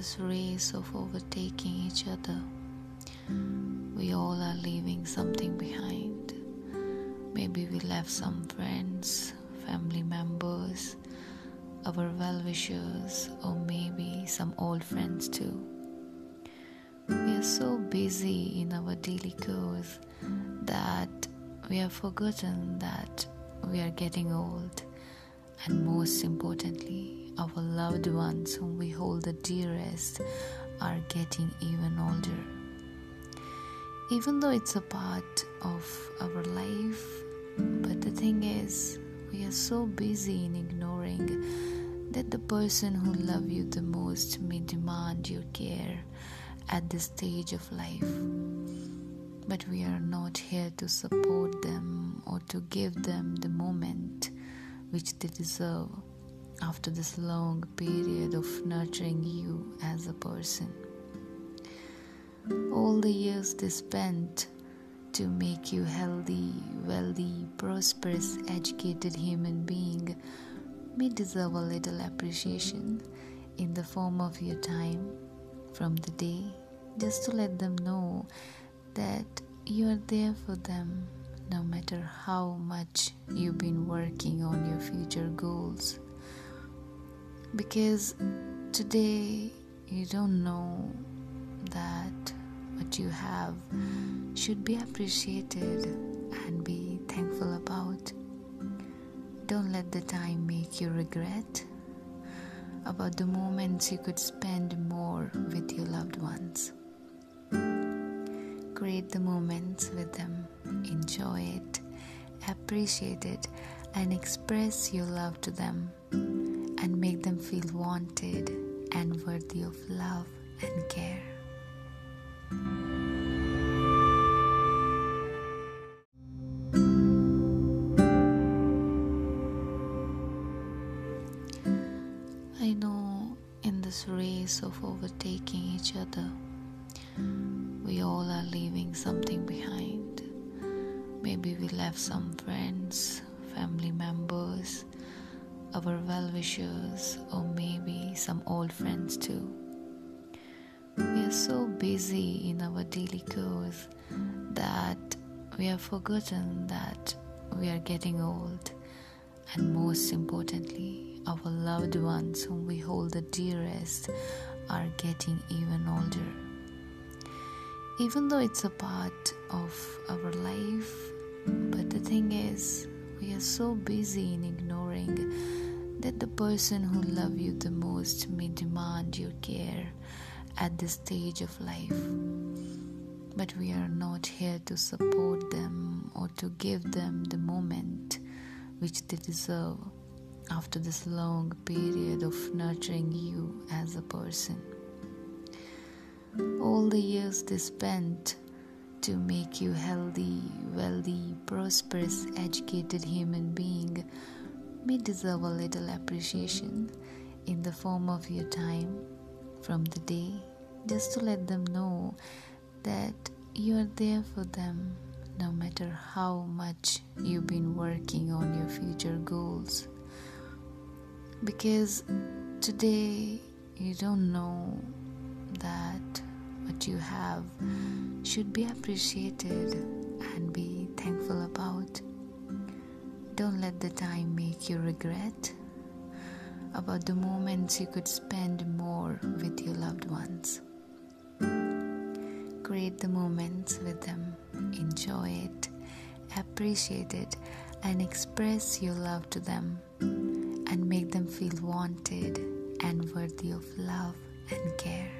this race of overtaking each other, we all are leaving something behind. Maybe we left some friends, family members, our well wishers, or maybe some old friends too. We are so busy in our daily course that we have forgotten that we are getting old, and most importantly, our loved ones whom we hold the dearest are getting even older. Even though it's a part of our life, but the thing is, we are so busy in ignoring that the person who loves you the most may demand your care at this stage of life. But we are not here to support them or to give them the moment which they deserve after this long period of nurturing you as a person. All the years they spent to make you healthy, wealthy, prosperous, educated human being may deserve a little appreciation in the form of your time from the day just to let them know that you are there for them no matter how much you've been working on Because today you don't know that what you have should be appreciated and be thankful about. Don't let the time make you regret about the moments you could spend more with your loved ones. Create the moments with them, enjoy it, appreciate it, and express your love to them and make them feel wanted and worthy of love and care. I know in this race of overtaking each other, we all are leaving something behind. Maybe we left some friends, family members, our well wishers, or maybe some old friends too. We are so busy in our daily course that we have forgotten that we are getting old, and most importantly, our loved ones whom we hold the dearest are getting even older. Even though it's a part of our life, but the thing is, we are so busy in ignoring that the person who loves you the most may demand your care at this stage of life. But we are not here to support them or to give them the moment which they deserve after this long period of nurturing you as a person. All the years they spent to make you healthy, wealthy, prosperous, educated human being may deserve a little appreciation in the form of your time from the day just to let them know that you are there for them no matter how much you've been working on your future goals. Because today you don't know that what you have should be appreciated and be thankful about. Don't let the time make you regret about the moments you could spend more with your loved ones. Create the moments with them, enjoy it, appreciate it, and express your love to them and make them feel wanted and worthy of love and care.